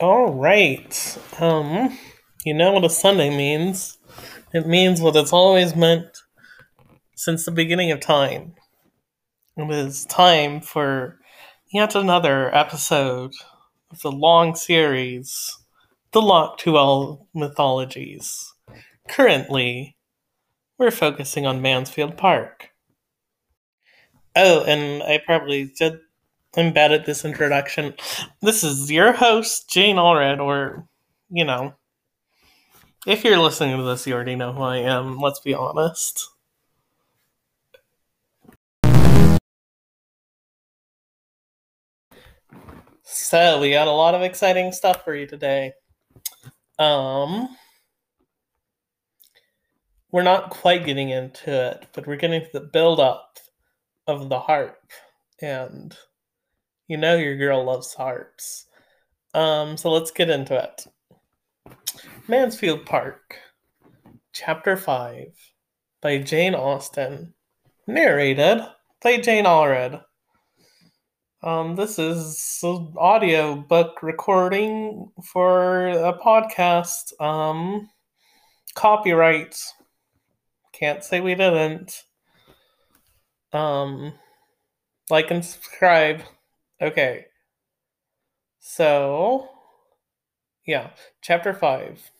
All right. Um, you know what a Sunday means. It means what it's always meant since the beginning of time. It is time for yet another episode of the long series, The Lock to All Mythologies. Currently, we're focusing on Mansfield Park. Oh, and I probably did I'm bad at this introduction. This is your host, Jane Allred, or, you know, if you're listening to this, you already know who I am, let's be honest. So, we got a lot of exciting stuff for you today. Um, we're not quite getting into it, but we're getting to the build up of the harp and you know your girl loves harps. Um, so let's get into it. Mansfield Park, Chapter 5, by Jane Austen. Narrated by Jane Allred. Um, this is an audio book recording for a podcast. Um, copyright. Can't say we didn't. Um, like and subscribe. Okay. So, yeah, chapter 5.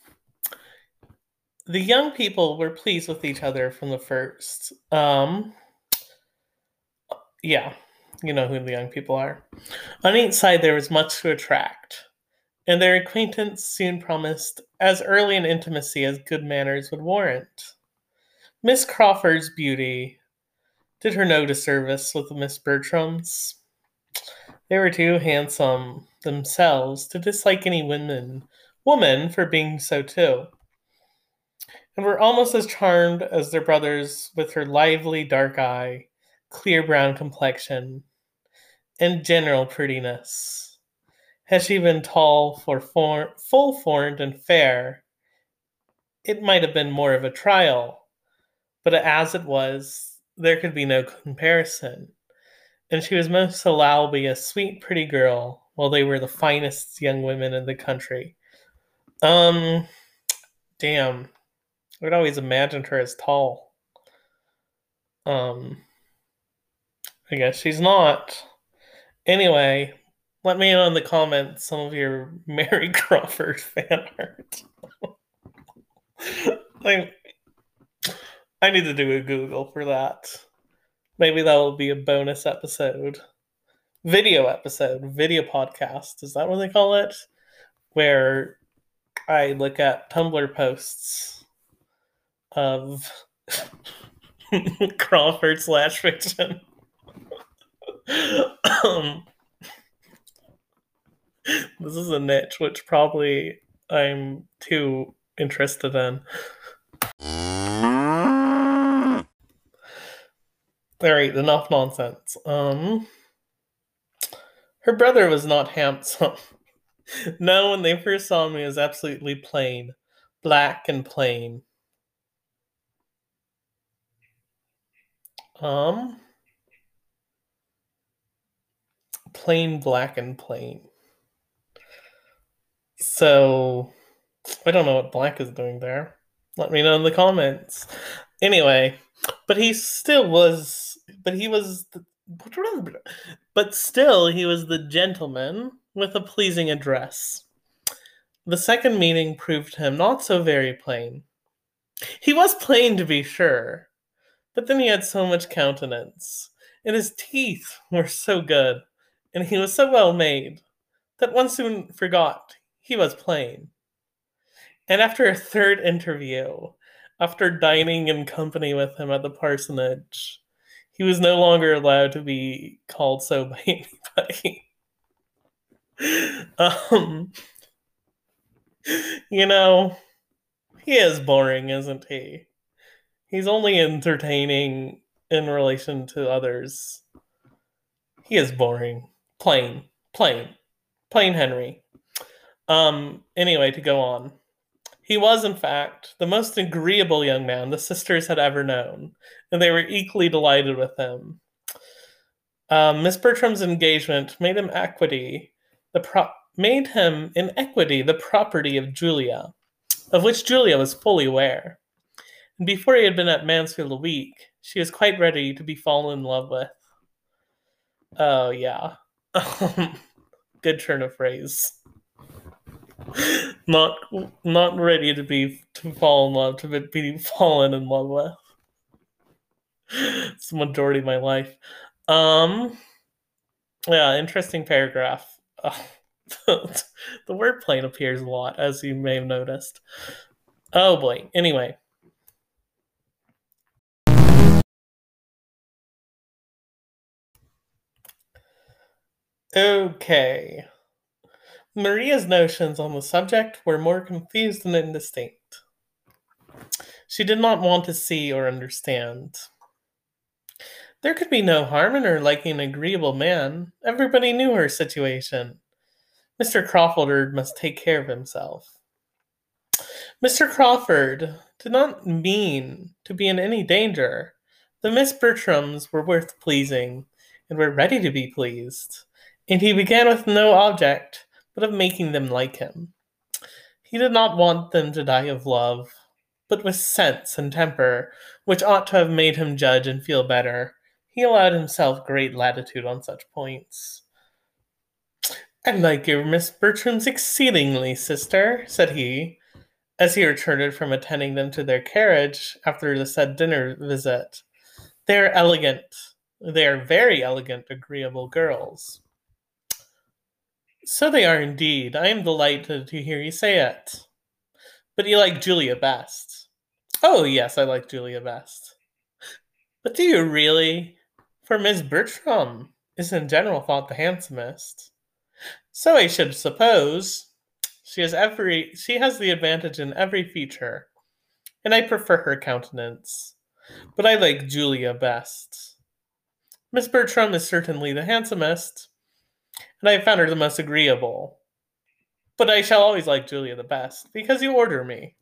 The young people were pleased with each other from the first. Um, yeah, you know who the young people are. On each side, there was much to attract, and their acquaintance soon promised as early an intimacy as good manners would warrant. Miss Crawford's beauty did her no disservice with Miss Bertram's. They were too handsome themselves to dislike any woman woman for being so too, and were almost as charmed as their brothers with her lively dark eye, clear brown complexion, and general prettiness. Had she been tall, for form, full formed, and fair, it might have been more of a trial, but as it was, there could be no comparison and she was most allowably a sweet, pretty girl, while they were the finest young women in the country. Um, damn, I would always imagined her as tall. Um, I guess she's not. Anyway, let me know in the comments some of your Mary Crawford fan art. I, I need to do a Google for that. Maybe that will be a bonus episode. Video episode, video podcast. Is that what they call it? Where I look at Tumblr posts of Crawford slash fiction. um, this is a niche which probably I'm too interested in. All right, enough nonsense. Um, her brother was not handsome. no, when they first saw me, was absolutely plain, black and plain. Um, plain black and plain. So, I don't know what black is doing there. Let me know in the comments. Anyway, but he still was but he was the, but still he was the gentleman with a pleasing address. The second meeting proved him not so very plain. He was plain to be sure, but then he had so much countenance, and his teeth were so good, and he was so well made, that one soon forgot he was plain. And after a third interview, after dining in company with him at the parsonage, he was no longer allowed to be called so by anybody. um, you know, he is boring, isn't he? He's only entertaining in relation to others. He is boring. Plain. Plain. Plain Henry. Um, anyway, to go on. He was, in fact, the most agreeable young man the sisters had ever known, and they were equally delighted with him. Um, Miss Bertram's engagement made him equity the pro- made him in equity the property of Julia, of which Julia was fully aware. And before he had been at Mansfield a week, she was quite ready to be fallen in love with. Oh, yeah. Good turn of phrase. Not not ready to be to fall in love, to be fallen in love with. It's the majority of my life. Um yeah, interesting paragraph. the word plain appears a lot, as you may have noticed. Oh boy. Anyway. Okay. Maria's notions on the subject were more confused and indistinct. She did not want to see or understand. There could be no harm in her liking an agreeable man. Everybody knew her situation. Mr. Crawford must take care of himself. Mr. Crawford did not mean to be in any danger. The Miss Bertrams were worth pleasing, and were ready to be pleased, and he began with no object but of making them like him. He did not want them to die of love, but with sense and temper, which ought to have made him judge and feel better, he allowed himself great latitude on such points. I like your Miss Bertrams exceedingly, sister, said he, as he returned from attending them to their carriage after the said dinner visit. They are elegant. They are very elegant, agreeable girls. So they are indeed. I am delighted to hear you say it. But you like Julia best. Oh, yes, I like Julia best. But do you really? For Miss Bertram is in general thought the handsomest. So I should suppose. She has every she has the advantage in every feature, and I prefer her countenance. But I like Julia best. Miss Bertram is certainly the handsomest, and I found her the most agreeable. But I shall always like Julia the best, because you order me.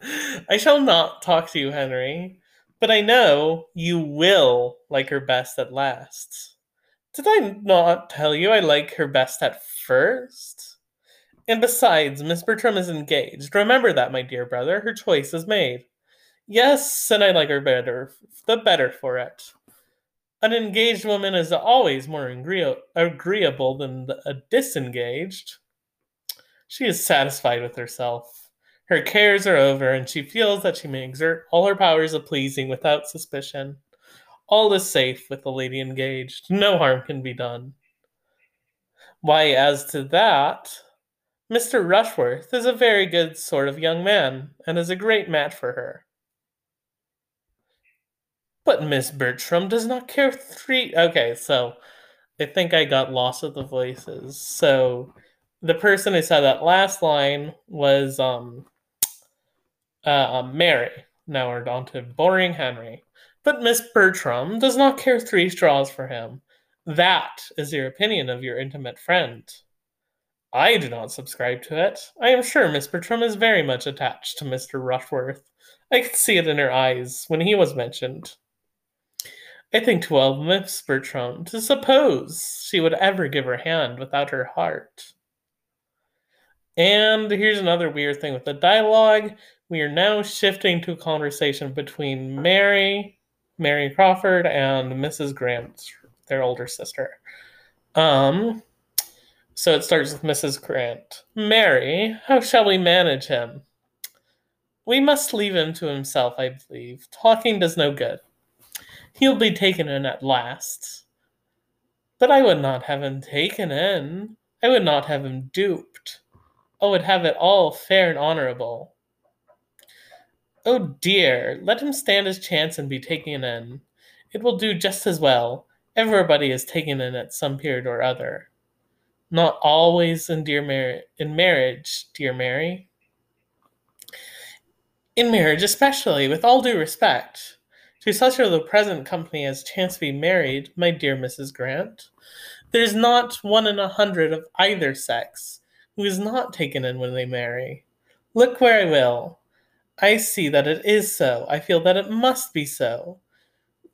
I shall not talk to you, Henry, but I know you will like her best at last. Did I not tell you I like her best at first? And besides, Miss Bertram is engaged. Remember that, my dear brother. Her choice is made. Yes, and I like her better, the better for it. An engaged woman is always more agreeable than a disengaged. She is satisfied with herself. Her cares are over, and she feels that she may exert all her powers of pleasing without suspicion. All is safe with the lady engaged. No harm can be done. Why, as to that, Mr. Rushworth is a very good sort of young man, and is a great match for her. But Miss Bertram does not care three. Okay, so I think I got lost with the voices. So the person who said that last line was um uh, um, Mary. Now we're on to boring Henry. But Miss Bertram does not care three straws for him. That is your opinion of your intimate friend. I do not subscribe to it. I am sure Miss Bertram is very much attached to Mr. Rushworth. I could see it in her eyes when he was mentioned. I think well Miss Bertram to suppose she would ever give her hand without her heart. And here's another weird thing with the dialogue. We are now shifting to a conversation between Mary, Mary Crawford, and Mrs. Grant, their older sister. Um, so it starts with Mrs. Grant. Mary, how shall we manage him? We must leave him to himself, I believe. Talking does no good. He'll be taken in at last. But I would not have him taken in. I would not have him duped. Oh, I would have it all fair and honorable. Oh dear, let him stand his chance and be taken in. It will do just as well. Everybody is taken in at some period or other. Not always in dear mar- in marriage, dear Mary. In marriage, especially, with all due respect, to such of the present company as chance to be married, my dear Mrs. Grant, there's not one in a hundred of either sex who is not taken in when they marry. Look where I will. I see that it is so. I feel that it must be so.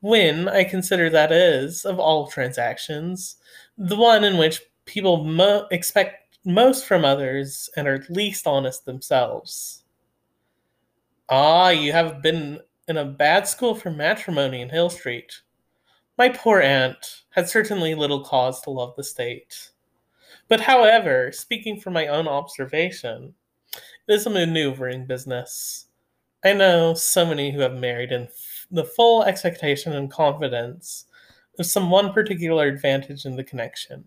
When I consider that is, of all transactions, the one in which people mo- expect most from others and are least honest themselves. Ah, you have been in a bad school for matrimony in Hill Street. My poor aunt had certainly little cause to love the state. But however, speaking from my own observation, it is a maneuvering business. I know so many who have married in f- the full expectation and confidence of some one particular advantage in the connection,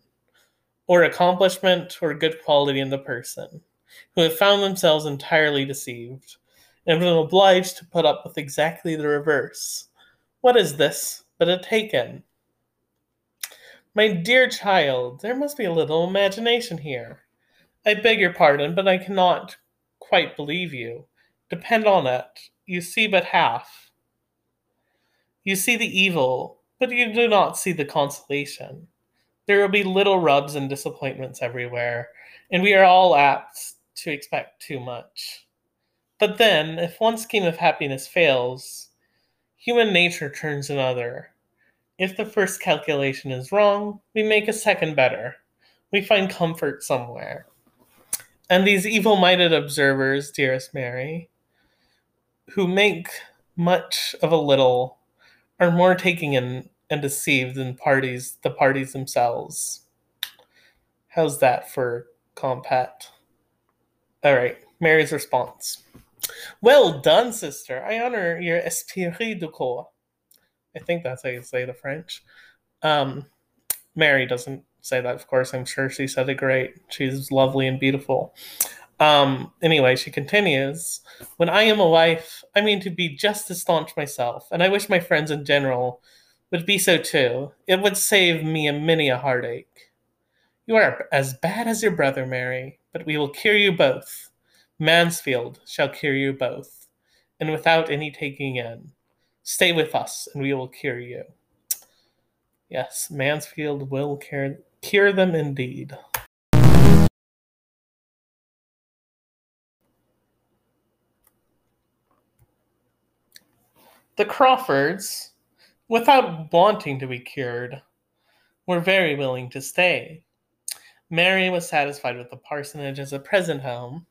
or accomplishment, or good quality in the person, who have found themselves entirely deceived, and been obliged to put up with exactly the reverse. What is this but a taken? My dear child, there must be a little imagination here. I beg your pardon, but I cannot quite believe you. Depend on it, you see but half. You see the evil, but you do not see the consolation. There will be little rubs and disappointments everywhere, and we are all apt to expect too much. But then, if one scheme of happiness fails, human nature turns another. If the first calculation is wrong, we make a second better. We find comfort somewhere. And these evil minded observers, dearest Mary, who make much of a little, are more taking in and deceived than parties the parties themselves. How's that for compat? All right, Mary's response. Well done, sister. I honor your esprit de corps. I think that's how you say the French. Um, Mary doesn't say that, of course. I'm sure she said it great. She's lovely and beautiful. Um, anyway, she continues When I am a wife, I mean to be just as staunch myself, and I wish my friends in general would be so too. It would save me a many a heartache. You are as bad as your brother, Mary, but we will cure you both. Mansfield shall cure you both, and without any taking in. Stay with us, and we will cure you. Yes, Mansfield will cure, cure them indeed. The Crawfords, without wanting to be cured, were very willing to stay. Mary was satisfied with the parsonage as a present home,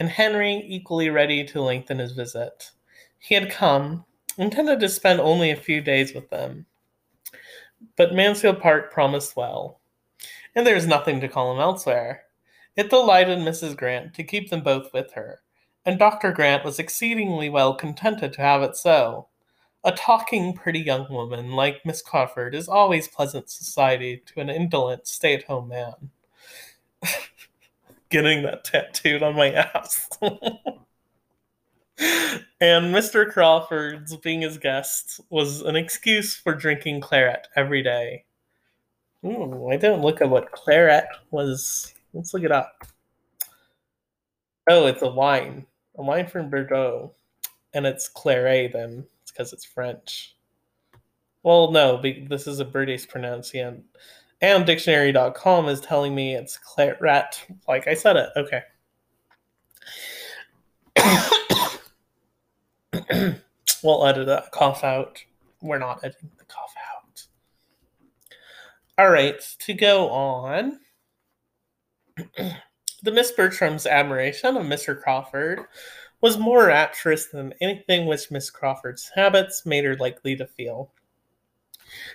and Henry equally ready to lengthen his visit. He had come, intended to spend only a few days with them. But Mansfield Park promised well, and there was nothing to call him elsewhere. It delighted Mrs. Grant to keep them both with her, and Dr. Grant was exceedingly well contented to have it so. A talking, pretty young woman like Miss Crawford is always pleasant society to an indolent, stay at home man. Getting that tattooed on my ass. and Mr. Crawford's being his guest was an excuse for drinking claret every day. Ooh, I didn't look at what claret was. Let's look it up. Oh, it's a wine. A wine from Bordeaux. And it's claret then. It's because it's French. Well, no, this is a British pronunciation. And dictionary.com is telling me it's claret. Like I said it. Okay. we'll edit that cough out. We're not editing the cough out. All right, to go on. the Miss Bertram's admiration of Mr. Crawford was more rapturous than anything which Miss Crawford's habits made her likely to feel.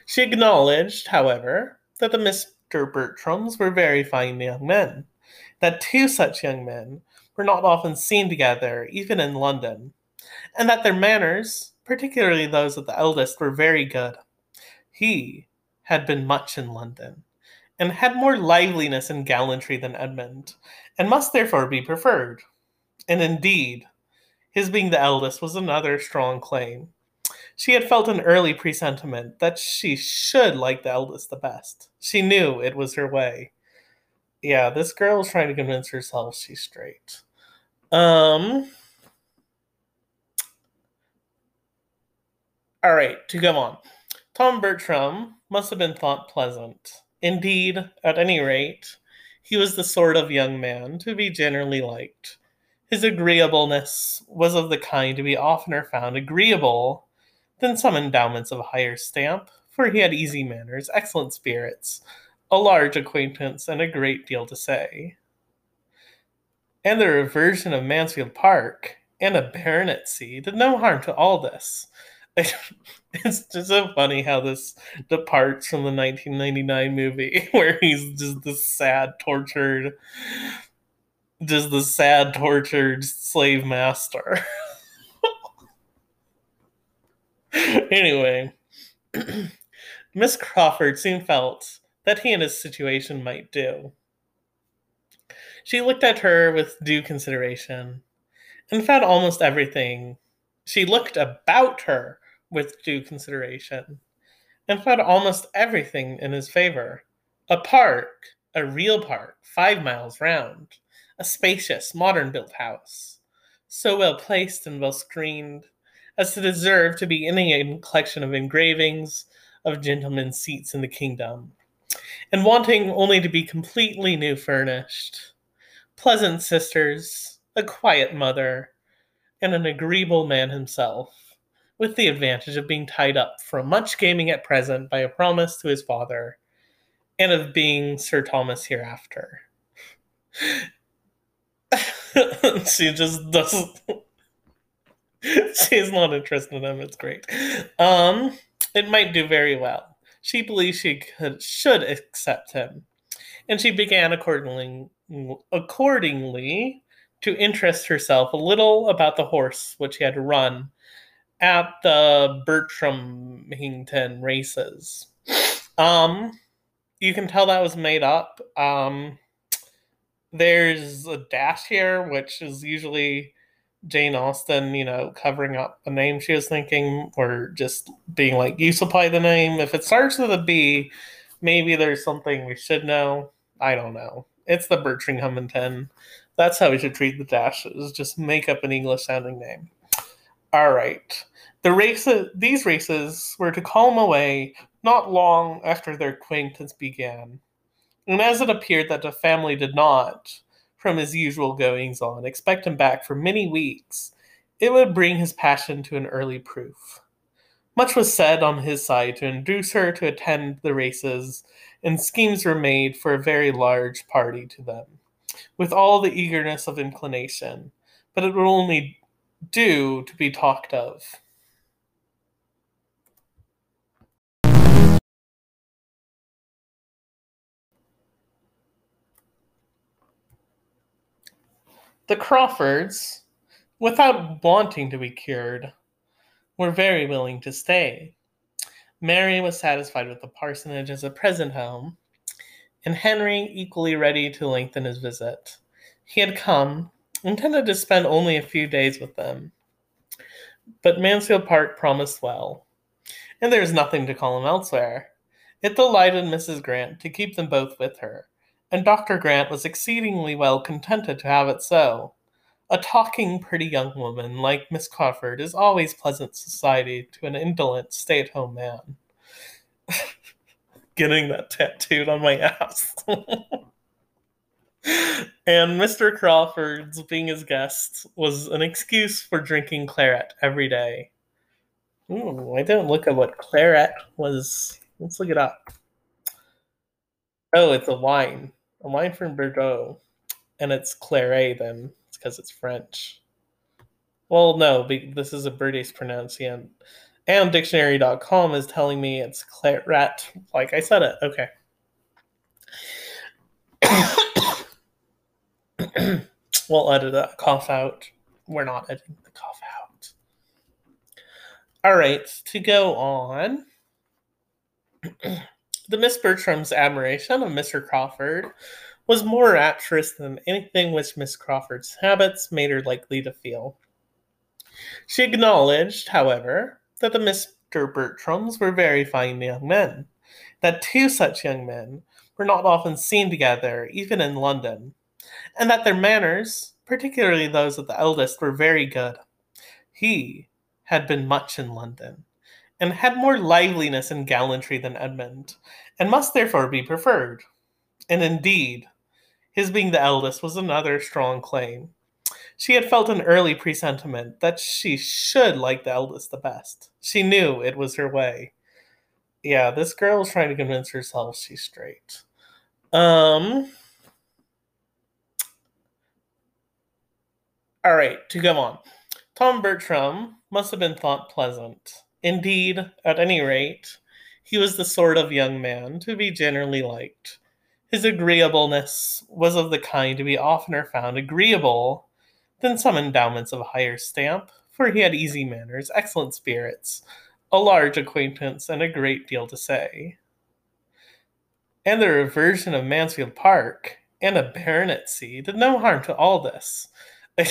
She acknowledged, however, that the Mr. Bertrams were very fine young men, that two such young men were not often seen together, even in London, and that their manners, particularly those of the eldest, were very good. He had been much in London, and had more liveliness and gallantry than Edmund, and must therefore be preferred. And indeed, his being the eldest was another strong claim. She had felt an early presentiment that she should like the eldest the best. She knew it was her way. Yeah, this girl is trying to convince herself she's straight. Um, All right, to go on. Tom Bertram must have been thought pleasant. Indeed, at any rate, he was the sort of young man to be generally liked. His agreeableness was of the kind to be oftener found agreeable than some endowments of a higher stamp, for he had easy manners, excellent spirits, a large acquaintance, and a great deal to say. And the reversion of Mansfield Park and a baronetcy did no harm to all this. It's just so funny how this departs from the 1999 movie where he's just this sad, tortured, just the sad, tortured slave master. anyway, Miss Crawford soon felt that he and his situation might do. She looked at her with due consideration and found almost everything. She looked about her with due consideration and found almost everything in his favor. A park, a real park, five miles round, a spacious, modern built house, so well placed and well screened as to deserve to be in a collection of engravings of gentlemen's seats in the kingdom, and wanting only to be completely new furnished. Pleasant sisters, a quiet mother, and an agreeable man himself, with the advantage of being tied up from much gaming at present by a promise to his father, and of being Sir Thomas hereafter. she just doesn't. She's not interested in him. It's great. Um, it might do very well. She believes she could should accept him, and she began accordingly accordingly to interest herself a little about the horse which he had run at the Bertramington races. Um, you can tell that was made up. Um, there's a dash here, which is usually Jane Austen, you know, covering up a name she was thinking, or just being like, you supply the name. If it starts with a B, maybe there's something we should know. I don't know. It's the Bertram That's how we should treat the dashes. Just make up an English sounding name. All right. The races, these races were to call him away not long after their acquaintance began. And as it appeared that the family did not, from his usual goings on, expect him back for many weeks, it would bring his passion to an early proof. Much was said on his side to induce her to attend the races, and schemes were made for a very large party to them, with all the eagerness of inclination, but it would only do to be talked of. The Crawfords, without wanting to be cured, were very willing to stay. Mary was satisfied with the parsonage as a present home, and Henry equally ready to lengthen his visit. He had come, intended to spend only a few days with them, but Mansfield Park promised well, and there was nothing to call him elsewhere. It delighted Mrs. Grant to keep them both with her, and Dr. Grant was exceedingly well contented to have it so. A talking, pretty young woman like Miss Crawford is always pleasant society to an indolent, stay at home man. Getting that tattooed on my ass. and Mr. Crawford's being his guest was an excuse for drinking claret every day. Ooh, I didn't look at what claret was. Let's look it up. Oh, it's a wine a wine from Bordeaux, and it's claret. Then it's because it's French. Well, no, this is a British pronunciation. And dictionary.com is telling me it's claret, like I said it. Okay. we'll edit that cough out. We're not editing the cough out. All right, to go on. The Miss Bertram's admiration of Mr. Crawford was more rapturous than anything which Miss Crawford's habits made her likely to feel. She acknowledged, however, that the Mr. Bertrams were very fine young men, that two such young men were not often seen together, even in London, and that their manners, particularly those of the eldest, were very good. He had been much in London, and had more liveliness and gallantry than Edmund, and must therefore be preferred. And indeed, his being the eldest was another strong claim. She had felt an early presentiment that she should like the eldest the best. She knew it was her way. Yeah, this girl is trying to convince herself she's straight. Um. All right, to go on. Tom Bertram must have been thought pleasant. Indeed, at any rate, he was the sort of young man to be generally liked. His agreeableness was of the kind to be oftener found agreeable than some endowments of a higher stamp, for he had easy manners, excellent spirits, a large acquaintance, and a great deal to say. And the reversion of Mansfield Park and a baronetcy did no harm to all this.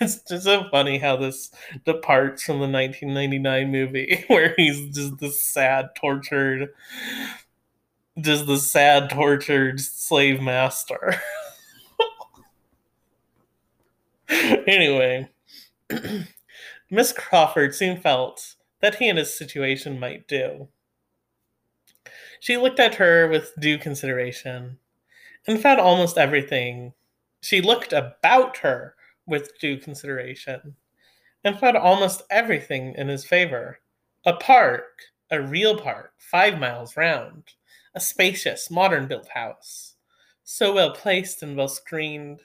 It's just so funny how this departs from the 1999 movie where he's just this sad, tortured, just the sad, tortured slave master. anyway, Miss Crawford soon felt that he and his situation might do. She looked at her with due consideration and found almost everything. She looked about her with due consideration and found almost everything in his favor. A park, a real park, five miles round, a spacious, modern built house, so well placed and well screened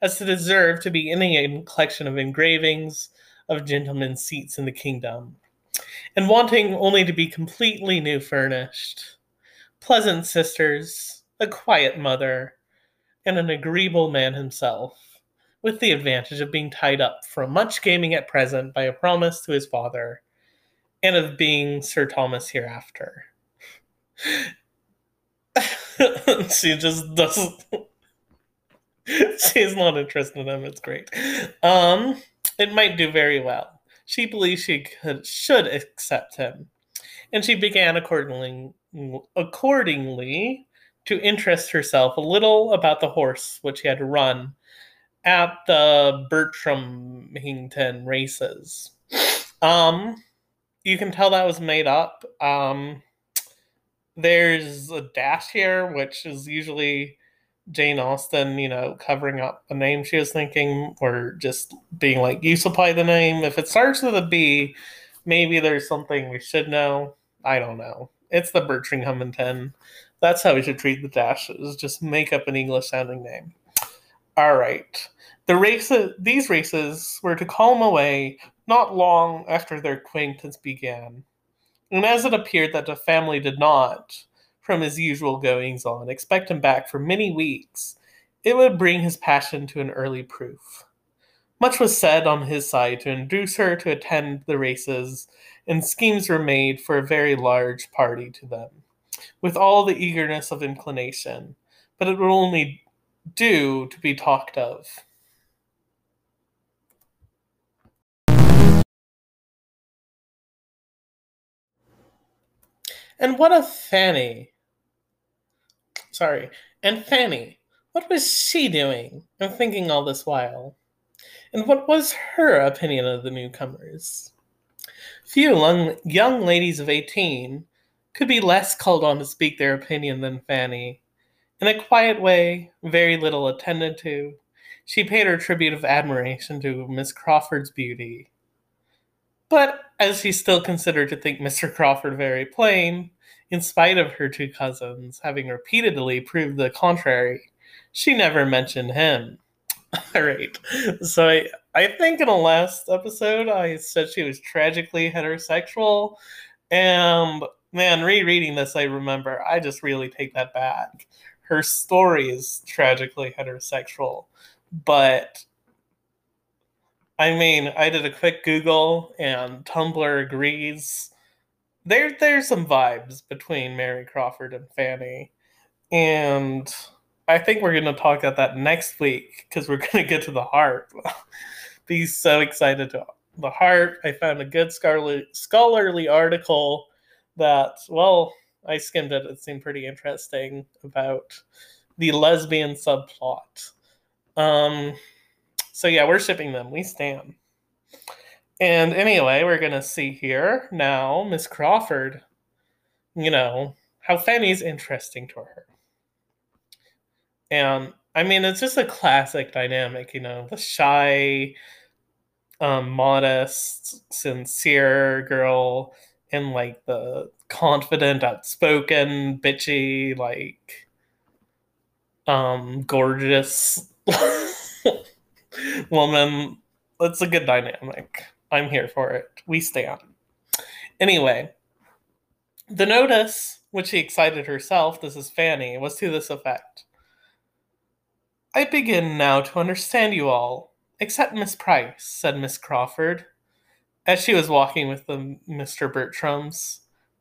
as to deserve to be in a collection of engravings of gentlemen's seats in the kingdom, and wanting only to be completely new furnished. Pleasant sisters, a quiet mother, and an agreeable man himself, with the advantage of being tied up from much gaming at present by a promise to his father, and of being Sir Thomas hereafter. she just doesn't. She's not interested in him. It's great. Um, it might do very well. She believes she could should accept him, and she began accordingly accordingly to interest herself a little about the horse which he had run at the Bertram Bertramington races. Um, you can tell that was made up. Um, there's a dash here, which is usually Jane Austen, you know, covering up a name she was thinking, or just being like, you supply the name. If it starts with a B, maybe there's something we should know. I don't know. It's the Bertramington. That's how we should treat the dashes. Just make up an English sounding name. All right. The races, these races were to call him away not long after their acquaintance began. And as it appeared that the family did not, from his usual goings on, expect him back for many weeks, it would bring his passion to an early proof. Much was said on his side to induce her to attend the races, and schemes were made for a very large party to them, with all the eagerness of inclination, but it would only do to be talked of. And what of Fanny? Sorry. And Fanny, what was she doing and thinking all this while? And what was her opinion of the newcomers? Few young, young ladies of eighteen could be less called on to speak their opinion than Fanny. In a quiet way, very little attended to, she paid her tribute of admiration to Miss Crawford's beauty. But as she still considered to think Mr. Crawford very plain, in spite of her two cousins having repeatedly proved the contrary, she never mentioned him. All right. So I, I think in the last episode I said she was tragically heterosexual. And man, rereading this, I remember I just really take that back. Her story is tragically heterosexual. But I mean, I did a quick Google and Tumblr agrees. There there's some vibes between Mary Crawford and Fanny. And I think we're going to talk about that next week because we're going to get to the heart. Be so excited to the heart. I found a good scholarly, scholarly article that, well, I skimmed it. It seemed pretty interesting about the lesbian subplot. Um, so yeah, we're shipping them. We stand. And anyway, we're gonna see here now Miss Crawford. You know how Fanny's interesting to her. And I mean, it's just a classic dynamic, you know, the shy, um, modest, sincere girl, and like the confident, outspoken, bitchy, like um, gorgeous woman. It's a good dynamic. I'm here for it. We stand. Anyway, the notice, which she excited herself, this is Fanny, was to this effect. I begin now to understand you all, except Miss Price, said Miss Crawford, as she was walking with the Mr. Bertrams.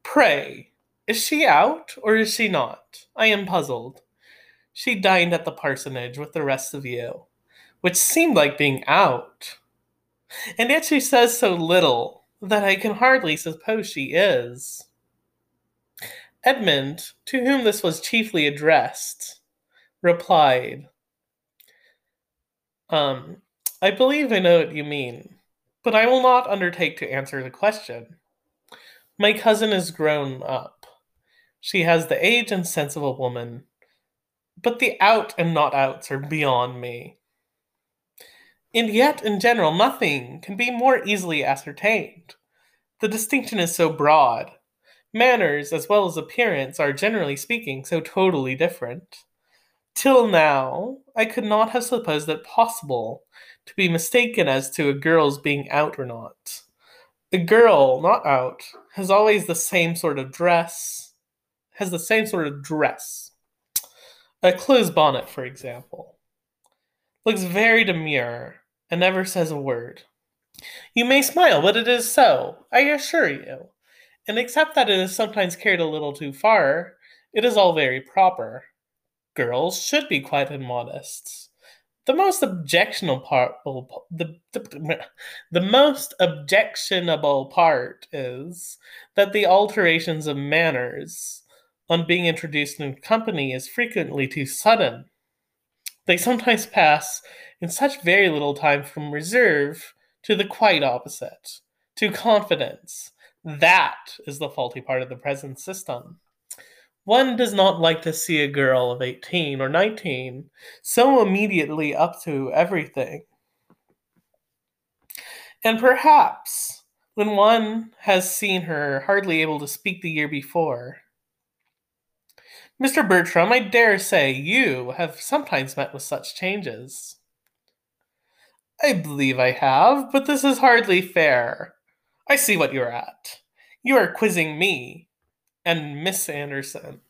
Pray, is she out, or is she not? I am puzzled. She dined at the parsonage with the rest of you, which seemed like being out. And yet she says so little that I can hardly suppose she is. Edmund, to whom this was chiefly addressed, replied, um, I believe I know what you mean, but I will not undertake to answer the question. My cousin is grown up. She has the age and sense of a woman, but the out and not outs are beyond me. And yet, in general, nothing can be more easily ascertained. The distinction is so broad. Manners, as well as appearance, are, generally speaking, so totally different. Till now, I could not have supposed it possible to be mistaken as to a girl's being out or not. A girl, not out, has always the same sort of dress, has the same sort of dress. A closed bonnet, for example, looks very demure and never says a word. You may smile, but it is so, I assure you. And except that it is sometimes carried a little too far, it is all very proper. Girls should be quite immodest. The most objectionable part, the, the, the most objectionable part is that the alterations of manners on being introduced in company is frequently too sudden. They sometimes pass in such very little time from reserve to the quite opposite, to confidence. That is the faulty part of the present system. One does not like to see a girl of 18 or 19 so immediately up to everything. And perhaps when one has seen her hardly able to speak the year before. Mr. Bertram, I dare say you have sometimes met with such changes. I believe I have, but this is hardly fair. I see what you're at. You are quizzing me and Miss Anderson.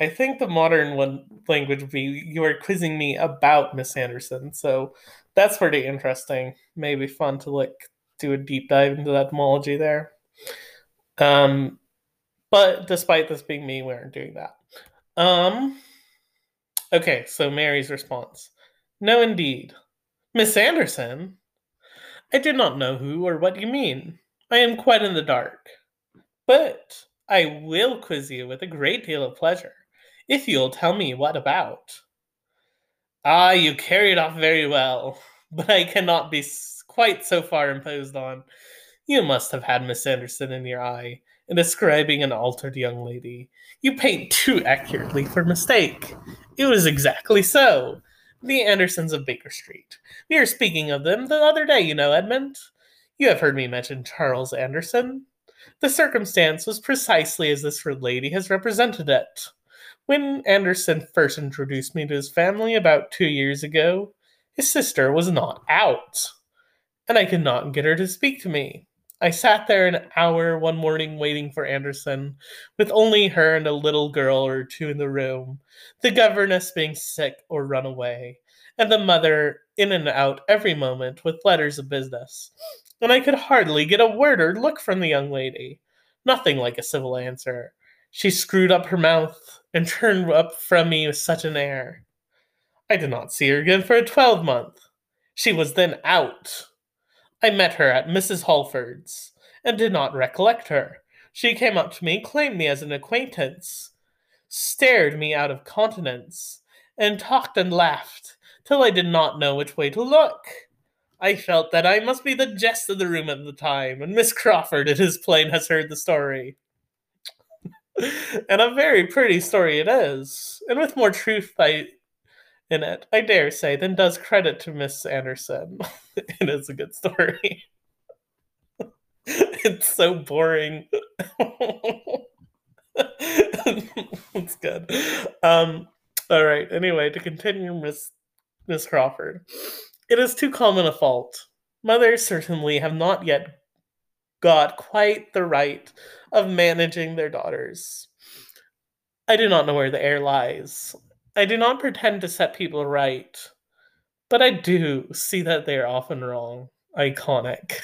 I think the modern one language would be you are quizzing me about Miss Anderson. So that's pretty interesting. Maybe fun to like do a deep dive into that etymology there. Um, but despite this being me, we aren't doing that. Um, okay, so Mary's response. No, indeed. Miss Anderson? I do not know who or what you mean. I am quite in the dark. But I will quiz you with a great deal of pleasure, if you'll tell me what about. Ah, you carry it off very well, but I cannot be quite so far imposed on. You must have had Miss Anderson in your eye in describing an altered young lady. You paint too accurately for mistake. It was exactly so. The Andersons of Baker Street. We were speaking of them the other day, you know, Edmund. You have heard me mention Charles Anderson. The circumstance was precisely as this lady has represented it. When Anderson first introduced me to his family about two years ago, his sister was not out, and I could not get her to speak to me. I sat there an hour one morning waiting for Anderson, with only her and a little girl or two in the room, the governess being sick or run away, and the mother in and out every moment with letters of business and I could hardly get a word or look from the young lady. Nothing like a civil answer. She screwed up her mouth and turned up from me with such an air. I did not see her again for a twelvemonth. She was then out. I met her at Mrs. Holford's, and did not recollect her. She came up to me, claimed me as an acquaintance, stared me out of countenance, and talked and laughed till I did not know which way to look. I felt that I must be the jest of the room at the time, and Miss Crawford, it is plain, has heard the story. and a very pretty story it is, and with more truth by, in it, I dare say, than does credit to Miss Anderson. it is a good story. it's so boring. it's good. Um, All right. Anyway, to continue, Miss Miss Crawford, it is too common a fault. Mothers certainly have not yet got quite the right of managing their daughters. I do not know where the error lies. I do not pretend to set people right, but I do see that they are often wrong. Iconic.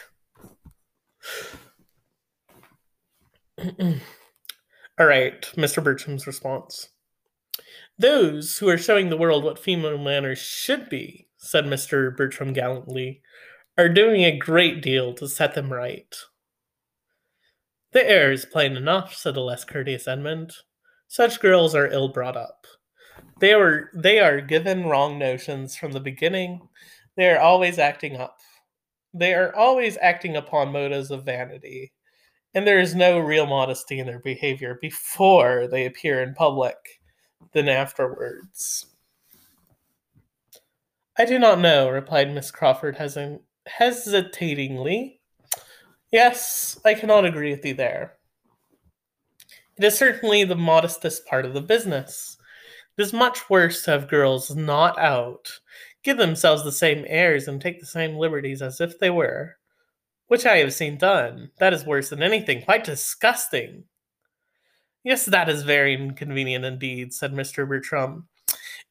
All right, Mr. Bertram's response. Those who are showing the world what female manners should be, said Mr. Bertram gallantly, are doing a great deal to set them right. The error is plain enough, said the less courteous Edmund. Such girls are ill brought up. They are they are given wrong notions from the beginning. They are always acting up. They are always acting upon motives of vanity, and there is no real modesty in their behavior before they appear in public than afterwards. I do not know, replied Miss Crawford hesitatingly. Yes, I cannot agree with you there. It is certainly the modestest part of the business. It is much worse to have girls not out, give themselves the same airs, and take the same liberties as if they were, which I have seen done. That is worse than anything, quite disgusting. Yes, that is very inconvenient indeed, said Mr. Bertram.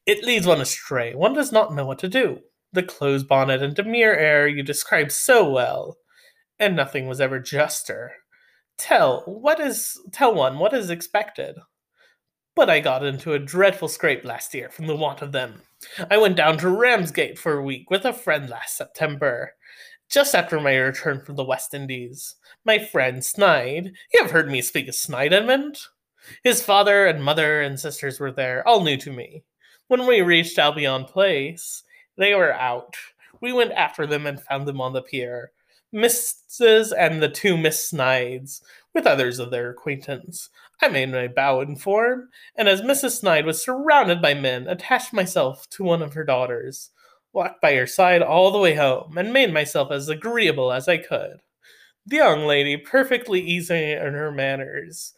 It leads one astray. One does not know what to do. The close bonnet and demure air you describe so well, and nothing was ever juster. Tell what is tell one what is expected. But I got into a dreadful scrape last year from the want of them. I went down to Ramsgate for a week with a friend last September, just after my return from the West Indies. My friend Sneyd. You have heard me speak of Sneyd, Edmund? His father and mother and sisters were there, all new to me. When we reached Albion Place, they were out. We went after them and found them on the pier. Mrs. and the two Miss Sneyds, with others of their acquaintance. I made my bow in form, and as Mrs. Sneyd was surrounded by men, attached myself to one of her daughters, walked by her side all the way home, and made myself as agreeable as I could. The young lady, perfectly easy in her manners,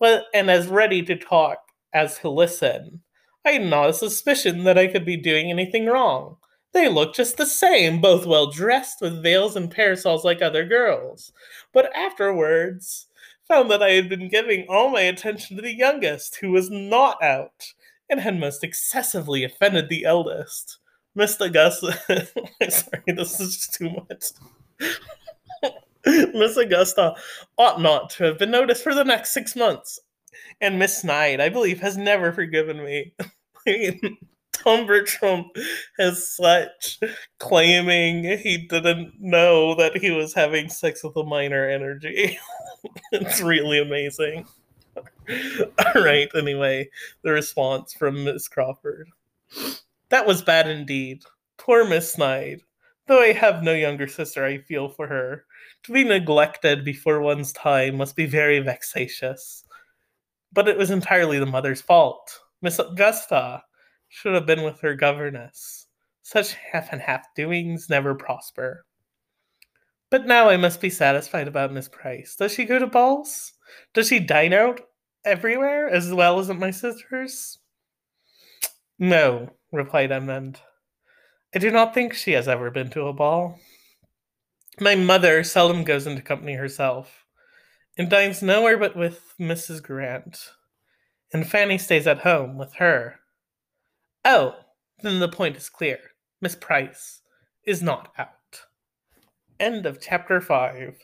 and as ready to talk as to listen. I had not a suspicion that I could be doing anything wrong. They looked just the same, both well dressed with veils and parasols like other girls. But afterwards, found that I had been giving all my attention to the youngest, who was not out, and had most excessively offended the eldest. Miss Augusta, sorry, this is just too much. Miss Augusta ought not to have been noticed for the next six months. And Miss Sneyd, I believe, has never forgiven me. Tom Bertram has such claiming he didn't know that he was having sex with a minor energy. it's really amazing. All right, anyway, the response from Miss Crawford. That was bad indeed. Poor Miss Sneyd. Though I have no younger sister, I feel for her. To be neglected before one's time must be very vexatious. But it was entirely the mother's fault. Miss Augusta should have been with her governess. Such half and half doings never prosper. But now I must be satisfied about Miss Price. Does she go to balls? Does she dine out everywhere as well as at my sister's? No, replied Edmund. I do not think she has ever been to a ball. My mother seldom goes into company herself, and dines nowhere but with Mrs. Grant, and Fanny stays at home with her. Oh, then the point is clear. Miss Price is not out. End of chapter five.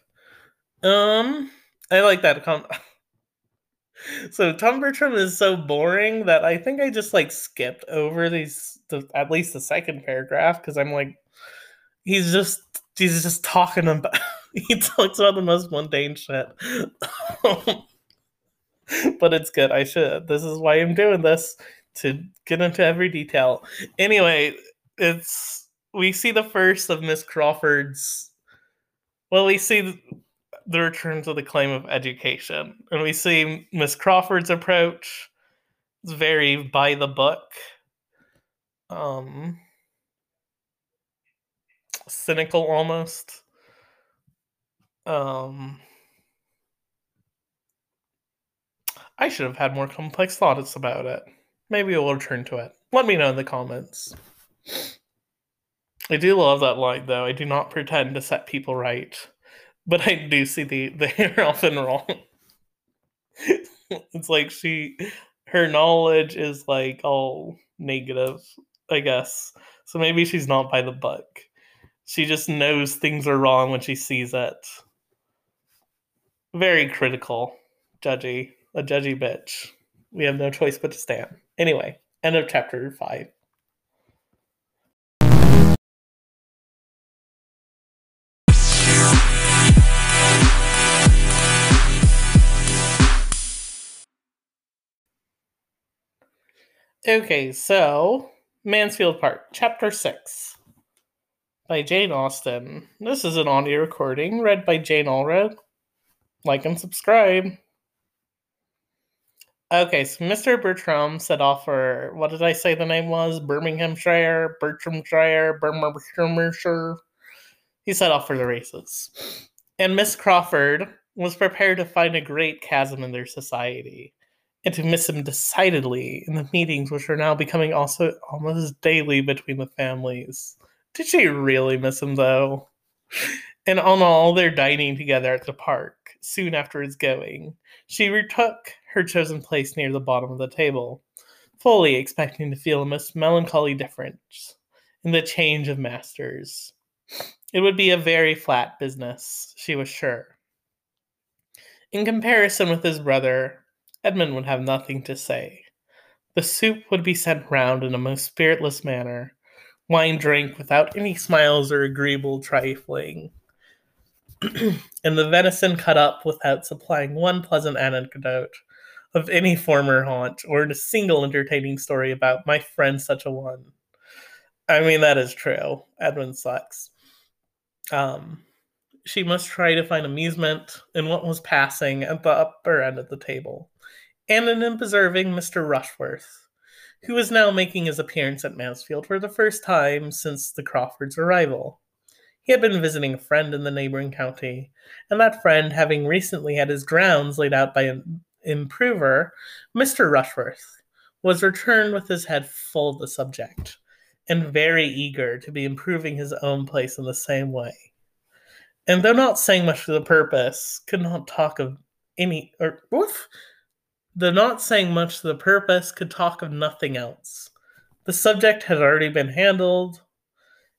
Um, I like that. Com- so Tom Bertram is so boring that I think I just like skipped over these, the, at least the second paragraph, because I'm like, he's just he's just talking about he talks about the most mundane shit. but it's good. I should. This is why I'm doing this to get into every detail. Anyway, it's we see the first of Miss Crawford's. Well, we see the return to the claim of education, and we see Miss Crawford's approach. It's very by the book. Um, cynical almost. Um, I should have had more complex thoughts about it. Maybe we'll return to it. Let me know in the comments. I do love that line, though. I do not pretend to set people right, but I do see the they are often wrong. it's like she, her knowledge is like all negative, I guess. So maybe she's not by the book. She just knows things are wrong when she sees it. Very critical, judgy, a judgy bitch. We have no choice but to stand. Anyway, end of chapter five. Okay, so Mansfield Park, Chapter 6 by Jane Austen. This is an audio recording read by Jane Allred. Like and subscribe. Okay, so Mr. Bertram set off for what did I say the name was? Birminghamshire, Bertramshire, Birminghamshire. He set off for the races. And Miss Crawford was prepared to find a great chasm in their society and to miss him decidedly in the meetings which were now becoming also almost daily between the families. Did she really miss him though? And on all their dining together at the park, soon after his going, she retook her chosen place near the bottom of the table, fully expecting to feel a most melancholy difference in the change of masters. It would be a very flat business, she was sure. In comparison with his brother, Edmund would have nothing to say. The soup would be sent round in a most spiritless manner, wine drank without any smiles or agreeable trifling, and the venison cut up without supplying one pleasant anecdote of any former haunt or a single entertaining story about my friend such a one. I mean, that is true. Edmund sucks. Um, she must try to find amusement in what was passing at the upper end of the table and in observing Mr. Rushworth, who was now making his appearance at Mansfield for the first time since the Crawfords' arrival. He had been visiting a friend in the neighboring county, and that friend, having recently had his grounds laid out by an improver, Mr. Rushworth, was returned with his head full of the subject, and very eager to be improving his own place in the same way. And though not saying much to the purpose, could not talk of any or Though not saying much to the purpose, could talk of nothing else. The subject had already been handled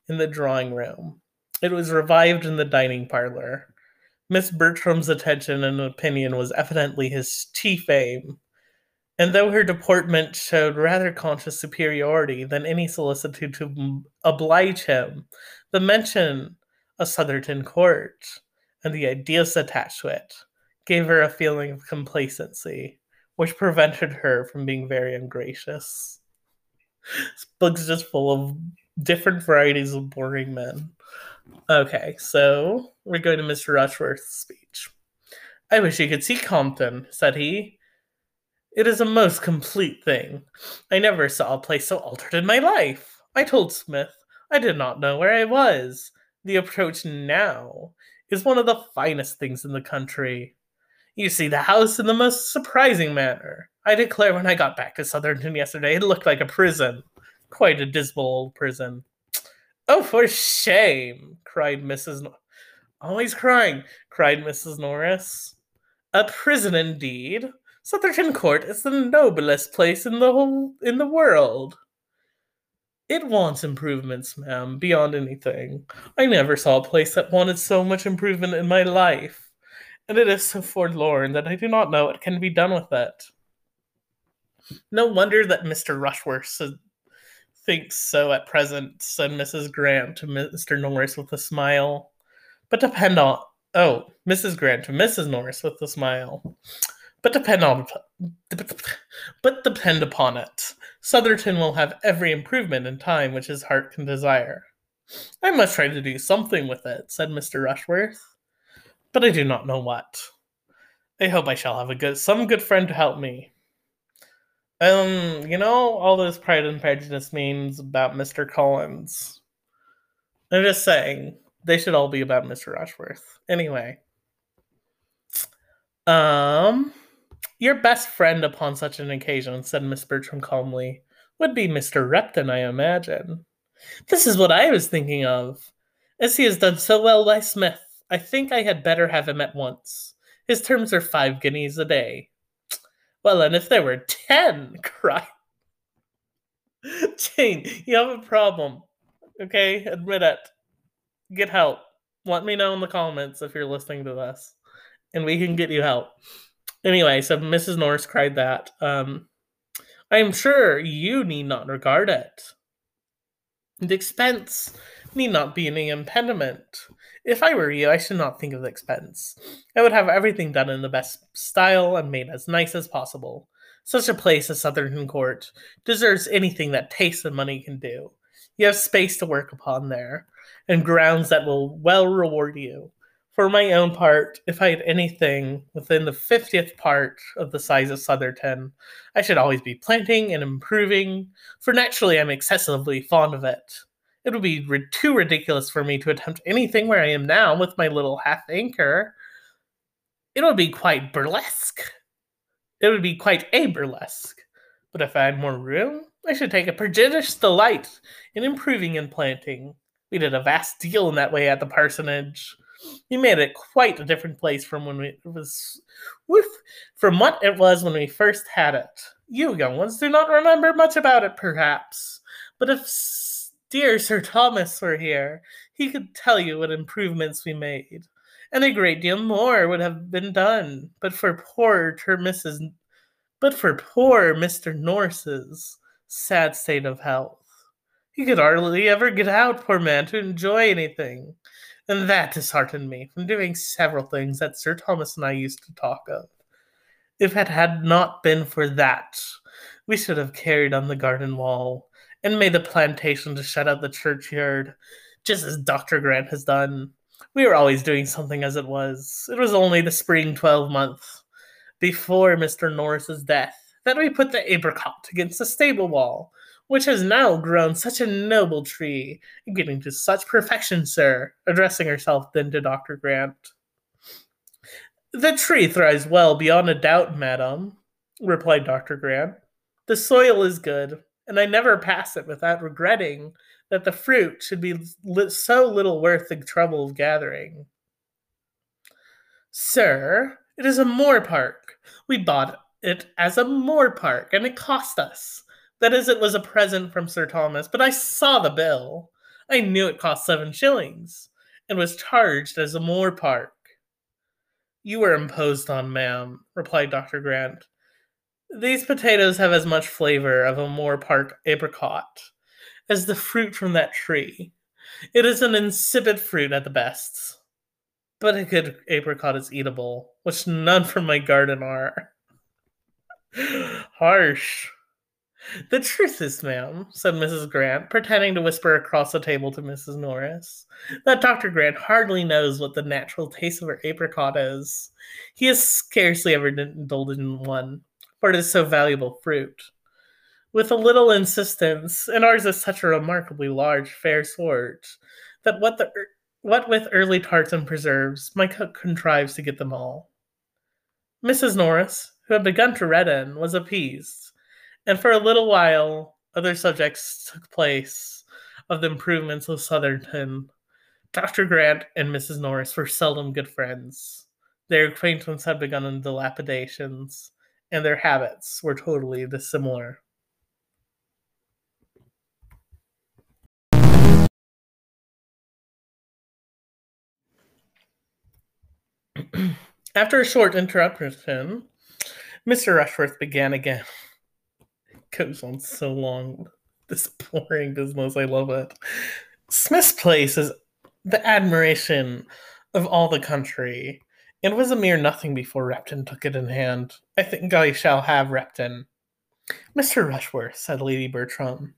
in the drawing room. It was revived in the dining parlor. Miss Bertram's attention and opinion was evidently his chief aim, and though her deportment showed rather conscious superiority than any solicitude to oblige him, the mention of Sotherton Court and the ideas attached to it gave her a feeling of complacency which prevented her from being very ungracious. This book's just full of different varieties of boring men. Okay, so we're going to Mr. Rushworth's speech. I wish you could see Compton, said he. It is a most complete thing. I never saw a place so altered in my life. I told Smith I did not know where I was. The approach now is one of the finest things in the country. You see the house in the most surprising manner. I declare, when I got back to Sotherton yesterday, it looked like a prison. Quite a dismal old prison. Oh, for shame! cried Mrs. No- Always crying, cried Mrs. Norris. A prison indeed. Sotherton Court is the noblest place in the whole in the world. It wants improvements, ma'am, beyond anything. I never saw a place that wanted so much improvement in my life and it is so forlorn that I do not know what can be done with it. No wonder that Mr. Rushworth thinks so at present, said Mrs. Grant to Mr. Norris with a smile. But depend on oh, Mrs. Grant to Mrs. Norris with a smile. But depend on but depend upon it. Sotherton will have every improvement in time which his heart can desire. I must try to do something with it, said Mr. Rushworth but I do not know what. I hope I shall have a good some good friend to help me. Um, you know, all those Pride and Prejudice memes about Mr. Collins. I'm just saying, they should all be about Mr. Rushworth. Anyway. Um Your best friend upon such an occasion, said Miss Bertram calmly, would be Mr. Repton, I imagine. This is what I was thinking of. As he has done so well by Smith, I think I had better have him at once. His terms are five guineas a day. Well, and if there were ten, cried Jane, you have a problem. Okay, admit it. Get help. Let me know in the comments if you're listening to this, and we can get you help. Anyway, so Mrs. Norris cried that. Um, I am sure you need not regard it. The expense need not be any impediment. If I were you, I should not think of the expense. I would have everything done in the best style and made as nice as possible. Such a place as Sotherton Court deserves anything that taste and money can do. You have space to work upon there, and grounds that will well reward you. For my own part, if I had anything within the fiftieth part of the size of Sotherton, I should always be planting and improving, for naturally I'm excessively fond of it. It would be ri- too ridiculous for me to attempt anything where I am now with my little half anchor. It would be quite burlesque. It would be quite a burlesque. But if I had more room, I should take a prodigious delight in improving and planting. We did a vast deal in that way at the parsonage. We made it quite a different place from when we, it was, woof, from what it was when we first had it. You young ones do not remember much about it, perhaps. But if dear Sir Thomas were here, he could tell you what improvements we made. And a great deal more would have been done, but for poor Mrs. But for poor Mr. Norris's sad state of health. He could hardly ever get out, poor man, to enjoy anything. And that disheartened me from doing several things that Sir Thomas and I used to talk of. If it had not been for that, we should have carried on the garden wall and made the plantation to shut out the churchyard, just as Dr. Grant has done. We were always doing something as it was. It was only the spring twelve month before Mr. Norris's death that we put the apricot against the stable wall, which has now grown such a noble tree, getting to such perfection, sir, addressing herself then to Dr. Grant. The tree thrives well beyond a doubt, madam, replied Dr. Grant. The soil is good, and I never pass it without regretting that the fruit should be li- so little worth the trouble of gathering. Sir, it is a moor park. We bought it as a moor park, and it cost us. That is, it was a present from Sir Thomas, but I saw the bill. I knew it cost seven shillings, and was charged as a moor park. You were imposed on, ma'am, replied Dr. Grant. These potatoes have as much flavor of a moor park apricot as the fruit from that tree. It is an insipid fruit at the best, but a good apricot is eatable, which none from my garden are. Harsh. The truth is, ma'am, said Mrs. Grant, pretending to whisper across the table to Mrs. Norris, that Dr. Grant hardly knows what the natural taste of her apricot is. He has scarcely ever indulged in one, for it is so valuable fruit. With a little insistence, and ours is such a remarkably large, fair sort, that what the what with early tarts and preserves, my cook contrives to get them all. Mrs. Norris, who had begun to redden, was appeased, and for a little while other subjects took place of the improvements of Sotherton. Dr. Grant and Mrs. Norris were seldom good friends. Their acquaintance had begun in dilapidations, and their habits were totally dissimilar. After a short interruption, Mr. Rushworth began again. It goes on so long. This boring business, I love it. Smith's Place is the admiration of all the country. It was a mere nothing before Repton took it in hand. I think I shall have Repton. Mr. Rushworth, said Lady Bertram,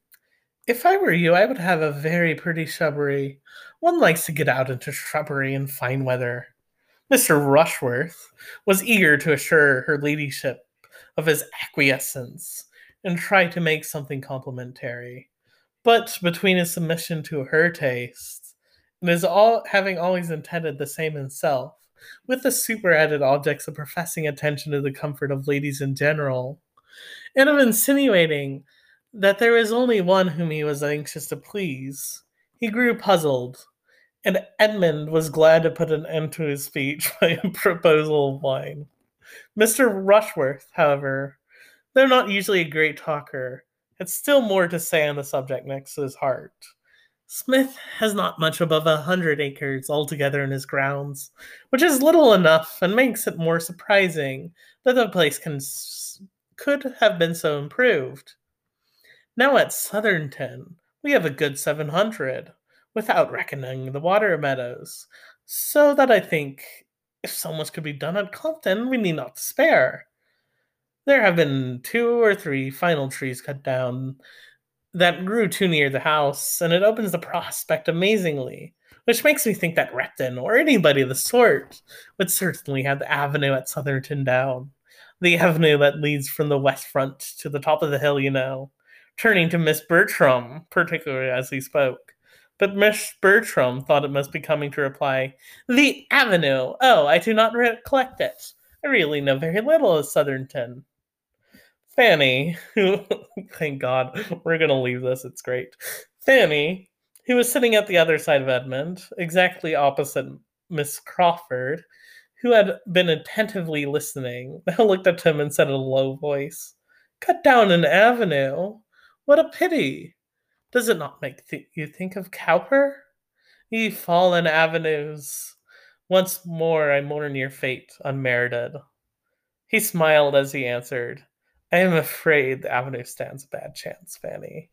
if I were you, I would have a very pretty shrubbery. One likes to get out into shrubbery in fine weather. Mr. Rushworth was eager to assure her ladyship of his acquiescence and try to make something complimentary. But between his submission to her taste and his all having always intended the same himself, with the super added objects of professing attention to the comfort of ladies in general, and of insinuating that there was only one whom he was anxious to please. He grew puzzled, and Edmund was glad to put an end to his speech by a proposal of wine. Mr. Rushworth, however, though not usually a great talker, had still more to say on the subject next to his heart. Smith has not much above a hundred acres altogether in his grounds, which is little enough and makes it more surprising that the place can, could have been so improved. Now at Sotherton, we have a good seven hundred, without reckoning the water meadows, so that I think if so much could be done at Compton, we need not despair. There have been two or three final trees cut down that grew too near the house, and it opens the prospect amazingly, which makes me think that Repton, or anybody of the sort, would certainly have the avenue at Sotherton down. The avenue that leads from the west front to the top of the hill, you know. Turning to Miss Bertram, particularly as he spoke. But Miss Bertram thought it must be coming to reply, The avenue! Oh, I do not recollect it. I really know very little of Sotherton. Fanny, who, thank God, we're going to leave this, it's great. Fanny, who was sitting at the other side of Edmund, exactly opposite Miss Crawford, who had been attentively listening, now looked at him and said in a low voice, Cut down an avenue? What a pity! Does it not make th- you think of Cowper? Ye fallen avenues! Once more I mourn your fate, unmerited. He smiled as he answered, I am afraid the avenue stands a bad chance, Fanny.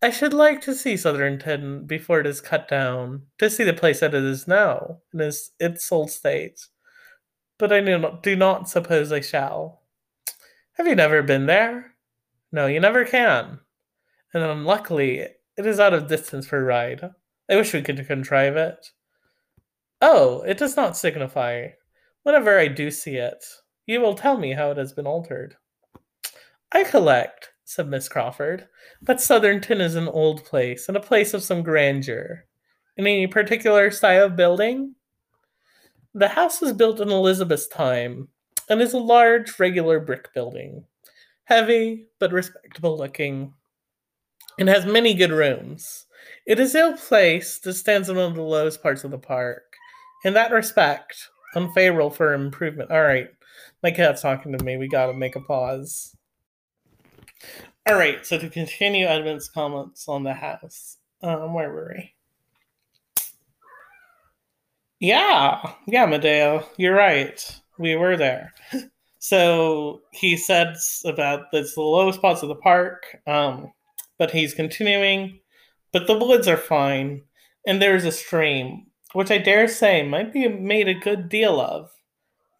I should like to see Sotherton before it is cut down, to see the place that it is now, in its, its old state. But I do not, do not suppose I shall. Have you never been there? No, you never can. And unluckily, it is out of distance for a ride. I wish we could contrive it. Oh, it does not signify. Whenever I do see it, you will tell me how it has been altered. I collect, said Miss Crawford, but Sotherton is an old place and a place of some grandeur. In Any particular style of building? The house was built in Elizabeth's time and is a large, regular brick building, heavy but respectable looking, and has many good rooms. It is ill placed, it stands in one of the lowest parts of the park. In that respect, unfavorable for improvement. All right, my cat's talking to me. We gotta make a pause. All right, so to continue Edmund's comments on the house, um, where were we? Yeah, yeah, Medea, you're right. We were there. so he says about it's the lowest spots of the park, um, but he's continuing. But the woods are fine, and there is a stream, which I dare say might be made a good deal of.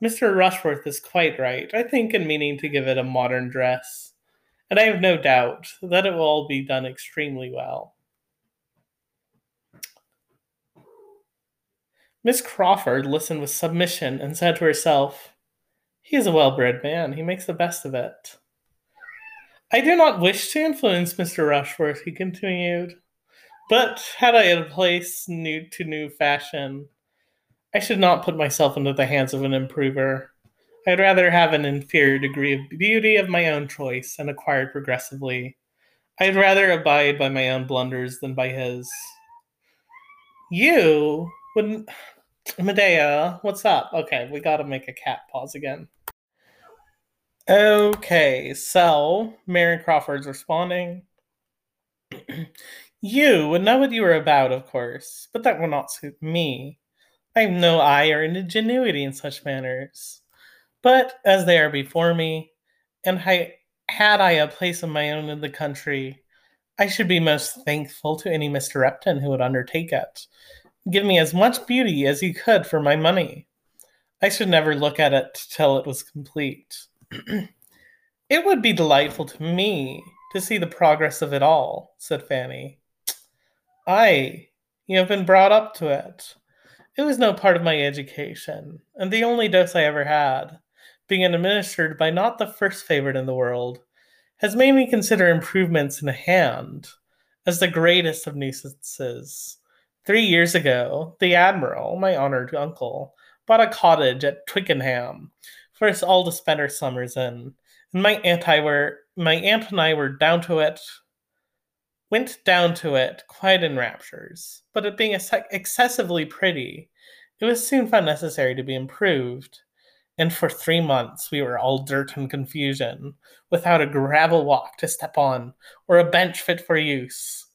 Mr. Rushworth is quite right, I think, in meaning to give it a modern dress and I have no doubt that it will all be done extremely well. Miss Crawford listened with submission and said to herself, He is a well bred man. He makes the best of it. I do not wish to influence Mr. Rushworth, he continued, but had I a place new to new fashion, I should not put myself into the hands of an improver. I'd rather have an inferior degree of beauty of my own choice and acquired progressively. I'd rather abide by my own blunders than by his. You wouldn't. Medea, what's up? Okay, we gotta make a cat pause again. Okay, so Mary Crawford's responding. you would know what you were about, of course, but that will not suit me. I have no eye or ingenuity in such matters. But as they are before me, and I, had I a place of my own in the country, I should be most thankful to any Mr. Repton who would undertake it. Give me as much beauty as he could for my money. I should never look at it till it was complete. it would be delightful to me to see the progress of it all, said Fanny. Ay, you have been brought up to it. It was no part of my education, and the only dose I ever had being administered by not the first favorite in the world, has made me consider improvements in a hand as the greatest of nuisances. Three years ago, the Admiral, my honored uncle, bought a cottage at Twickenham for us all to spend our summers in. And my aunt I were my aunt and I were down to it went down to it quite in raptures, but it being excessively pretty, it was soon found necessary to be improved. And for three months we were all dirt and confusion, without a gravel walk to step on, or a bench fit for use.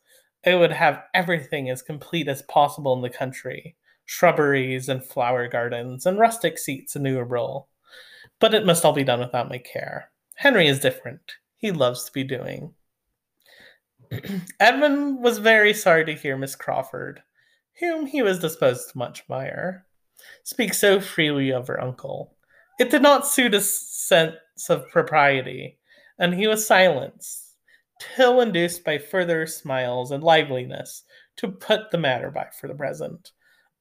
It would have everything as complete as possible in the country shrubberies and flower gardens, and rustic seats innumerable. But it must all be done without my care. Henry is different. He loves to be doing. Edmund was very sorry to hear Miss Crawford, whom he was disposed to much admire, speak so freely of her uncle. It did not suit his sense of propriety, and he was silenced, till induced by further smiles and liveliness to put the matter by for the present.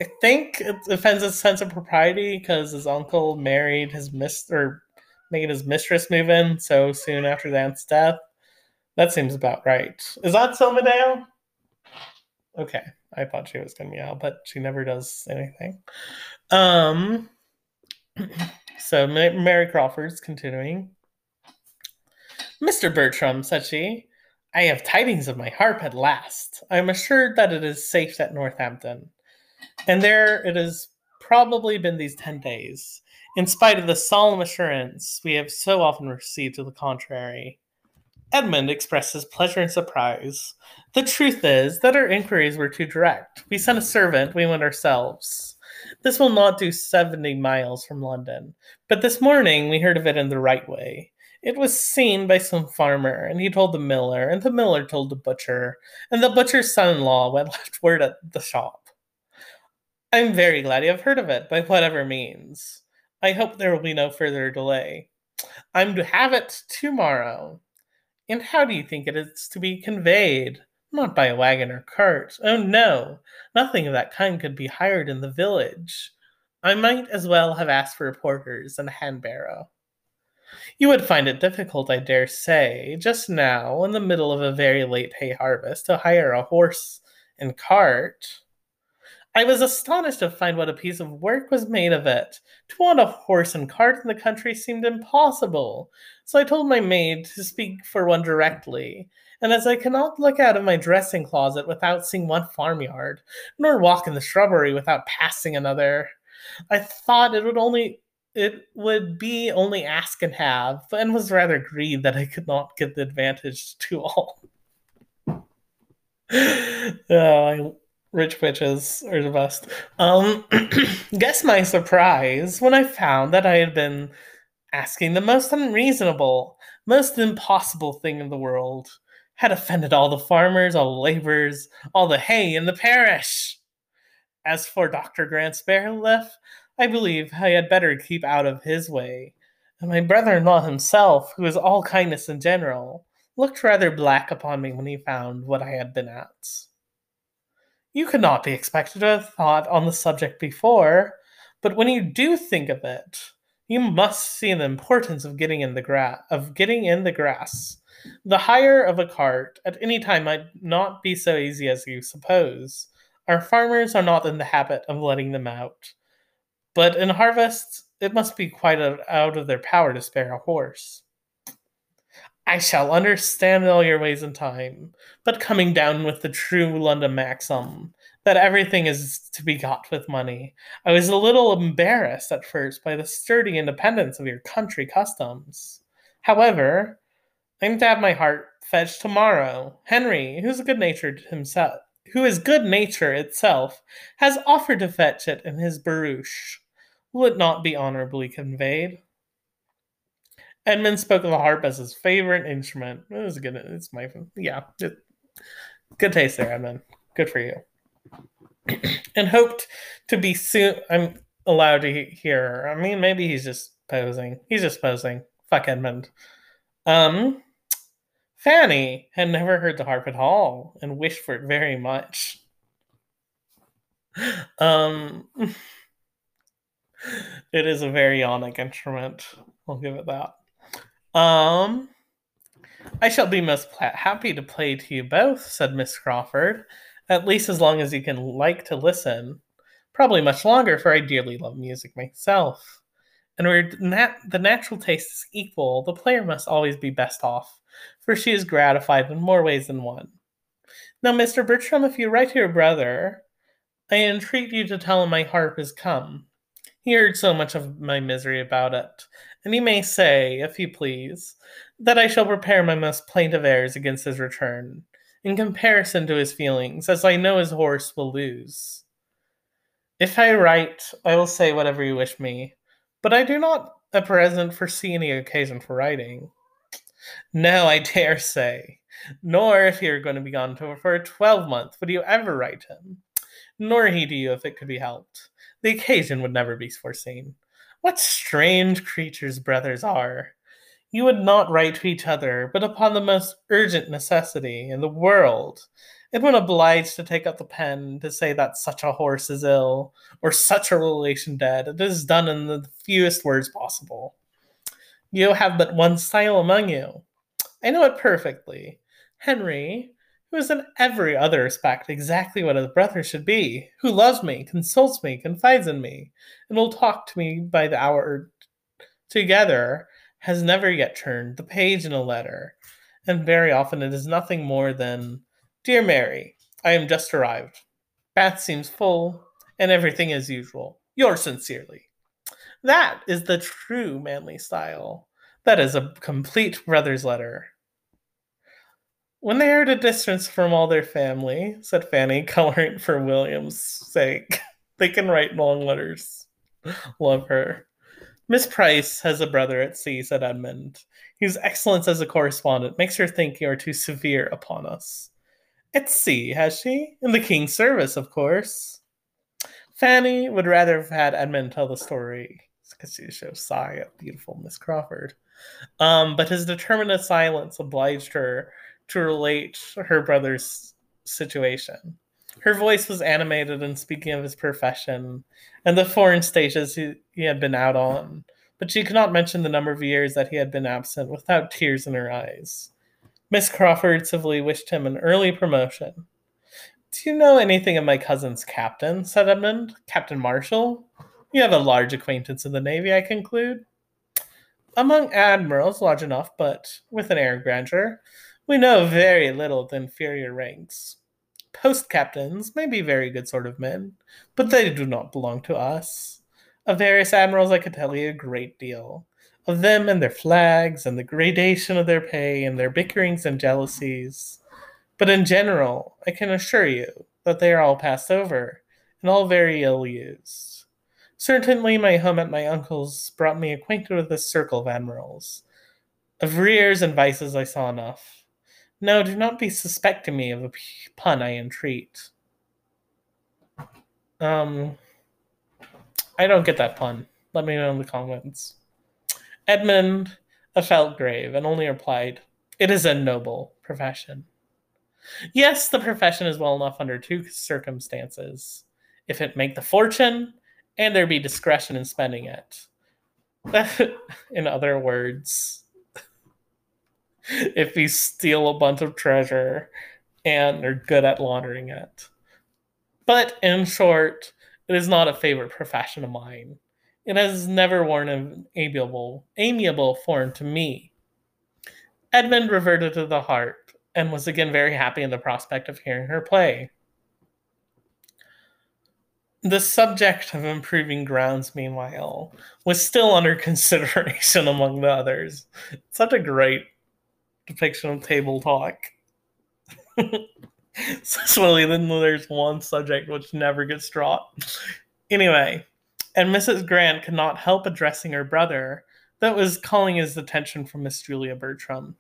I think it offends his sense of propriety because his uncle married his miss or made his mistress move in so soon after the aunt's death. That seems about right. Is that so, Medea? Okay, I thought she was gonna out, but she never does anything. Um, so Mary Crawford's continuing. Mr. Bertram, said she, I have tidings of my harp at last. I am assured that it is safe at Northampton. And there it has probably been these ten days, in spite of the solemn assurance we have so often received to the contrary. Edmund expresses pleasure and surprise. The truth is that our inquiries were too direct. We sent a servant, we went ourselves. This will not do 70 miles from London, but this morning we heard of it in the right way. It was seen by some farmer, and he told the miller, and the miller told the butcher, and the butcher's son in law went left word at the shop. I'm very glad you have heard of it, by whatever means. I hope there will be no further delay. I'm to have it tomorrow. And how do you think it is to be conveyed? Not by a wagon or cart. Oh no, nothing of that kind could be hired in the village. I might as well have asked for porters and a hand barrow. You would find it difficult, I dare say, just now, in the middle of a very late hay harvest, to hire a horse and cart. I was astonished to find what a piece of work was made of it. To want a horse and cart in the country seemed impossible, so I told my maid to speak for one directly. And as I cannot look out of my dressing closet without seeing one farmyard, nor walk in the shrubbery without passing another, I thought it would only it would be only ask and have, and was rather grieved that I could not get the advantage to all. oh, I Rich bitches are the best. Um, guess my surprise when I found that I had been asking the most unreasonable, most impossible thing in the world, had offended all the farmers, all the laborers, all the hay in the parish. As for Dr. Grant Sparrowleaf, I believe I had better keep out of his way. And my brother in law himself, who is all kindness in general, looked rather black upon me when he found what I had been at. You could not be expected to have thought on the subject before, but when you do think of it, you must see the importance of getting in the grass of getting in the grass. The hire of a cart at any time might not be so easy as you suppose. Our farmers are not in the habit of letting them out. But in harvest, it must be quite out of their power to spare a horse. I shall understand all your ways in time, but coming down with the true London maxim that everything is to be got with money, I was a little embarrassed at first by the sturdy independence of your country customs. However, I'm to have my heart fetched tomorrow. Henry, who's good natured himself, who is good nature itself, has offered to fetch it in his barouche. Will it not be honorably conveyed? Edmund spoke of the harp as his favorite instrument. It was good. It's my yeah. It, good taste there, Edmund. Good for you. and hoped to be soon. I'm allowed to hear. I mean, maybe he's just posing. He's just posing. Fuck Edmund. Um, Fanny had never heard the harp at all and wished for it very much. Um, it is a very onic instrument. I'll give it that. Um, I shall be most happy to play to you both, said Miss Crawford, at least as long as you can like to listen. Probably much longer, for I dearly love music myself. And where nat- the natural taste is equal, the player must always be best off, for she is gratified in more ways than one. Now, Mr. Bertram, if you write to your brother, I entreat you to tell him my harp is come. He heard so much of my misery about it, and he may say, if he please, that I shall prepare my most plaintive airs against his return, in comparison to his feelings, as I know his horse will lose. If I write, I will say whatever you wish me, but I do not at present foresee any occasion for writing. No, I dare say. Nor if you're going to be gone for a twelvemonth would you ever write him. Nor he to you if it could be helped. The occasion would never be foreseen. What strange creatures brothers are! You would not write to each other, but upon the most urgent necessity in the world, and when obliged to take up the pen to say that such a horse is ill, or such a relation dead, it is done in the fewest words possible. You have but one style among you. I know it perfectly. Henry, who is in every other respect exactly what a brother should be, who loves me, consults me, confides in me, and will talk to me by the hour together, has never yet turned the page in a letter, and very often it is nothing more than Dear Mary, I am just arrived. Bath seems full, and everything as usual. Yours sincerely. That is the true manly style. That is a complete brother's letter. When they are at a distance from all their family, said Fanny, coloring for William's sake, they can write long letters. Love her. Miss Price has a brother at sea, said Edmund, whose excellence as a correspondent makes her think you are too severe upon us. At sea, has she? In the king's service, of course. Fanny would rather have had Edmund tell the story because she shows sigh at beautiful Miss Crawford. Um, but his determined silence obliged her to relate her brother's situation. Her voice was animated in speaking of his profession and the foreign stages he, he had been out on, but she could not mention the number of years that he had been absent without tears in her eyes. Miss Crawford civilly wished him an early promotion. Do you know anything of my cousin's captain? said Edmund. Captain Marshall? You have a large acquaintance in the Navy, I conclude. Among admirals, large enough, but with an air of grandeur. We know very little of the inferior ranks. Post captains may be very good sort of men, but they do not belong to us. Of various admirals, I could tell you a great deal. Of them and their flags, and the gradation of their pay, and their bickerings and jealousies. But in general, I can assure you that they are all passed over, and all very ill used. Certainly, my home at my uncle's brought me acquainted with this circle of admirals. Of rears and vices I saw enough. No, do not be suspecting me of a pun, I entreat. Um, I don't get that pun. Let me know in the comments. Edmund felt grave and only replied, It is a noble profession. Yes, the profession is well enough under two circumstances if it make the fortune and there be discretion in spending it. in other words, if we steal a bunch of treasure and are good at laundering it. But in short, it is not a favorite profession of mine. It has never worn an amiable, amiable form to me. Edmund reverted to the harp and was again very happy in the prospect of hearing her play. The subject of improving grounds, meanwhile, was still under consideration among the others. Such a great depiction of table talk. so then there's one subject which never gets dropped. Anyway, and Mrs. Grant could not help addressing her brother, that was calling his attention from Miss Julia Bertram.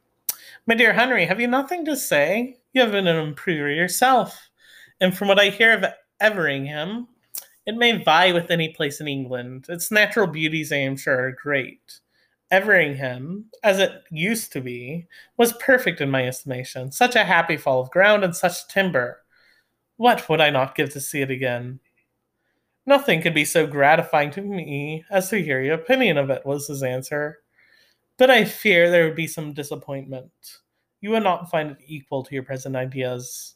My dear Henry, have you nothing to say? You have been an improver yourself, and from what I hear of Everingham, it may vie with any place in England. Its natural beauties, I am sure, are great. Everingham, as it used to be, was perfect in my estimation. Such a happy fall of ground and such timber. What would I not give to see it again? Nothing could be so gratifying to me as to hear your opinion of it, was his answer. But I fear there would be some disappointment. You would not find it equal to your present ideas.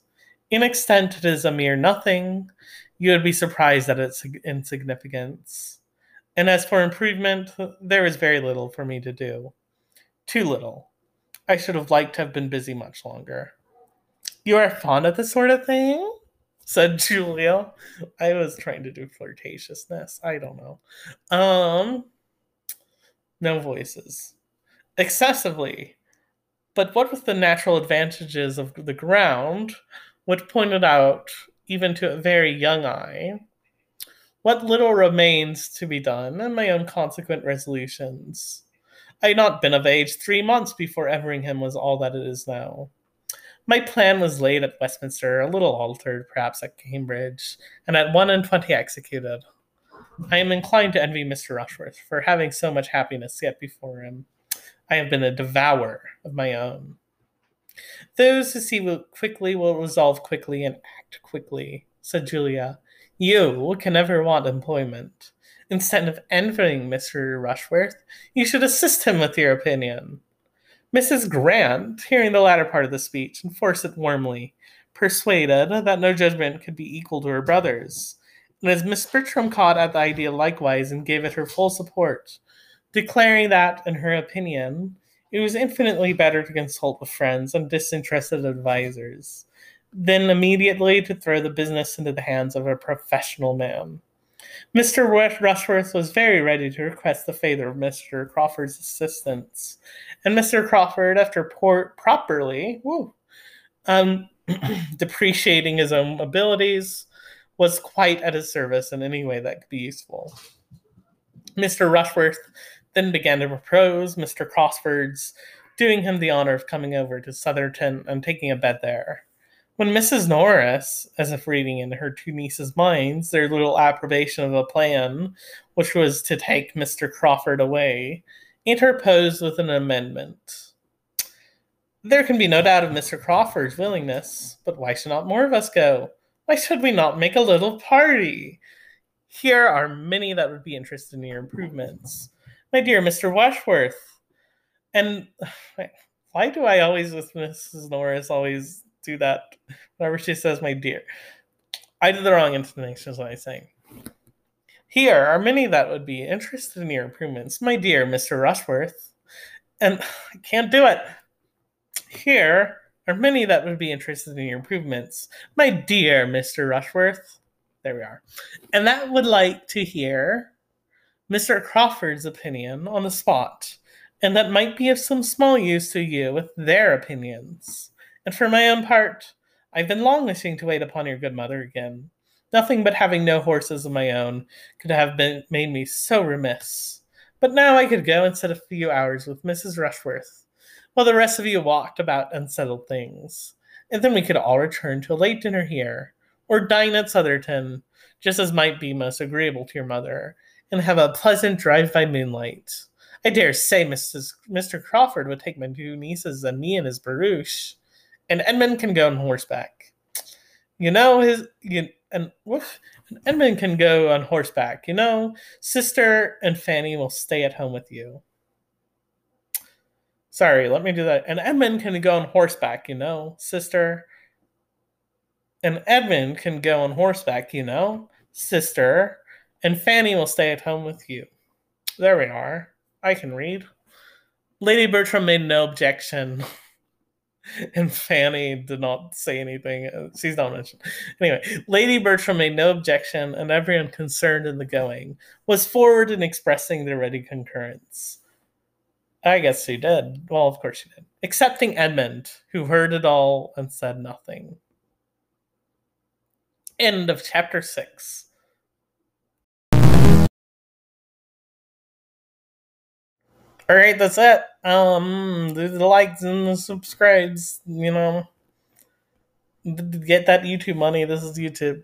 In extent, it is a mere nothing. You would be surprised at its insignificance. And as for improvement, there is very little for me to do. Too little. I should have liked to have been busy much longer. You are fond of this sort of thing? said Julia. I was trying to do flirtatiousness. I don't know. Um no voices. Excessively. But what with the natural advantages of the ground, which pointed out, even to a very young eye, what little remains to be done, and my own consequent resolutions. I had not been of age three months before Everingham was all that it is now. My plan was laid at Westminster, a little altered, perhaps at Cambridge, and at one and twenty executed. I am inclined to envy Mr. Rushworth for having so much happiness yet before him. I have been a devourer of my own. Those who see quickly will resolve quickly and act quickly, said Julia. You can never want employment. Instead of envying Mr. Rushworth, you should assist him with your opinion. Mrs. Grant, hearing the latter part of the speech, enforced it warmly, persuaded that no judgment could be equal to her brother's. And as Miss Bertram caught at the idea likewise and gave it her full support, declaring that, in her opinion, it was infinitely better to consult with friends and disinterested advisers than immediately to throw the business into the hands of a professional man. Mr. Rushworth was very ready to request the favor of Mr. Crawford's assistance, and Mr. Crawford, after por- properly woo, um, depreciating his own abilities, was quite at his service in any way that could be useful. Mr. Rushworth then began to propose Mr. Crawford's doing him the honor of coming over to Sotherton and taking a bed there. When Mrs. Norris, as if reading in her two nieces' minds their little approbation of a plan, which was to take Mr. Crawford away, interposed with an amendment. There can be no doubt of Mr. Crawford's willingness, but why should not more of us go? Why should we not make a little party? Here are many that would be interested in your improvements. My dear Mr. Washworth, and why do I always, with Mrs. Norris, always do that whenever she says my dear. I did the wrong intonation, is what I'm saying. Here are many that would be interested in your improvements, my dear Mr. Rushworth. And I can't do it. Here are many that would be interested in your improvements, my dear Mr. Rushworth. There we are. And that would like to hear Mr. Crawford's opinion on the spot, and that might be of some small use to you with their opinions. And for my own part, I've been long wishing to wait upon your good mother again. Nothing but having no horses of my own could have been made me so remiss. But now I could go and sit a few hours with Mrs. Rushworth, while the rest of you walked about and settled things. And then we could all return to a late dinner here, or dine at Sotherton, just as might be most agreeable to your mother, and have a pleasant drive by moonlight. I dare say Mrs. Mr. Crawford would take my two nieces and me in his barouche and Edmund can go on horseback. You know his you and woof, Edmund can go on horseback. You know, sister and Fanny will stay at home with you. Sorry, let me do that. And Edmund can go on horseback. You know, sister. And Edmund can go on horseback. You know, sister. And Fanny will stay at home with you. There we are. I can read. Lady Bertram made no objection. and Fanny did not say anything. Uh, she's not mentioned. Anyway, Lady Bertram made no objection, and everyone concerned in the going was forward in expressing their ready concurrence. I guess she did. Well, of course she did. Excepting Edmund, who heard it all and said nothing. End of chapter 6. All right, that's it. Um, do the likes and the subscribes. You know, get that YouTube money. This is YouTube.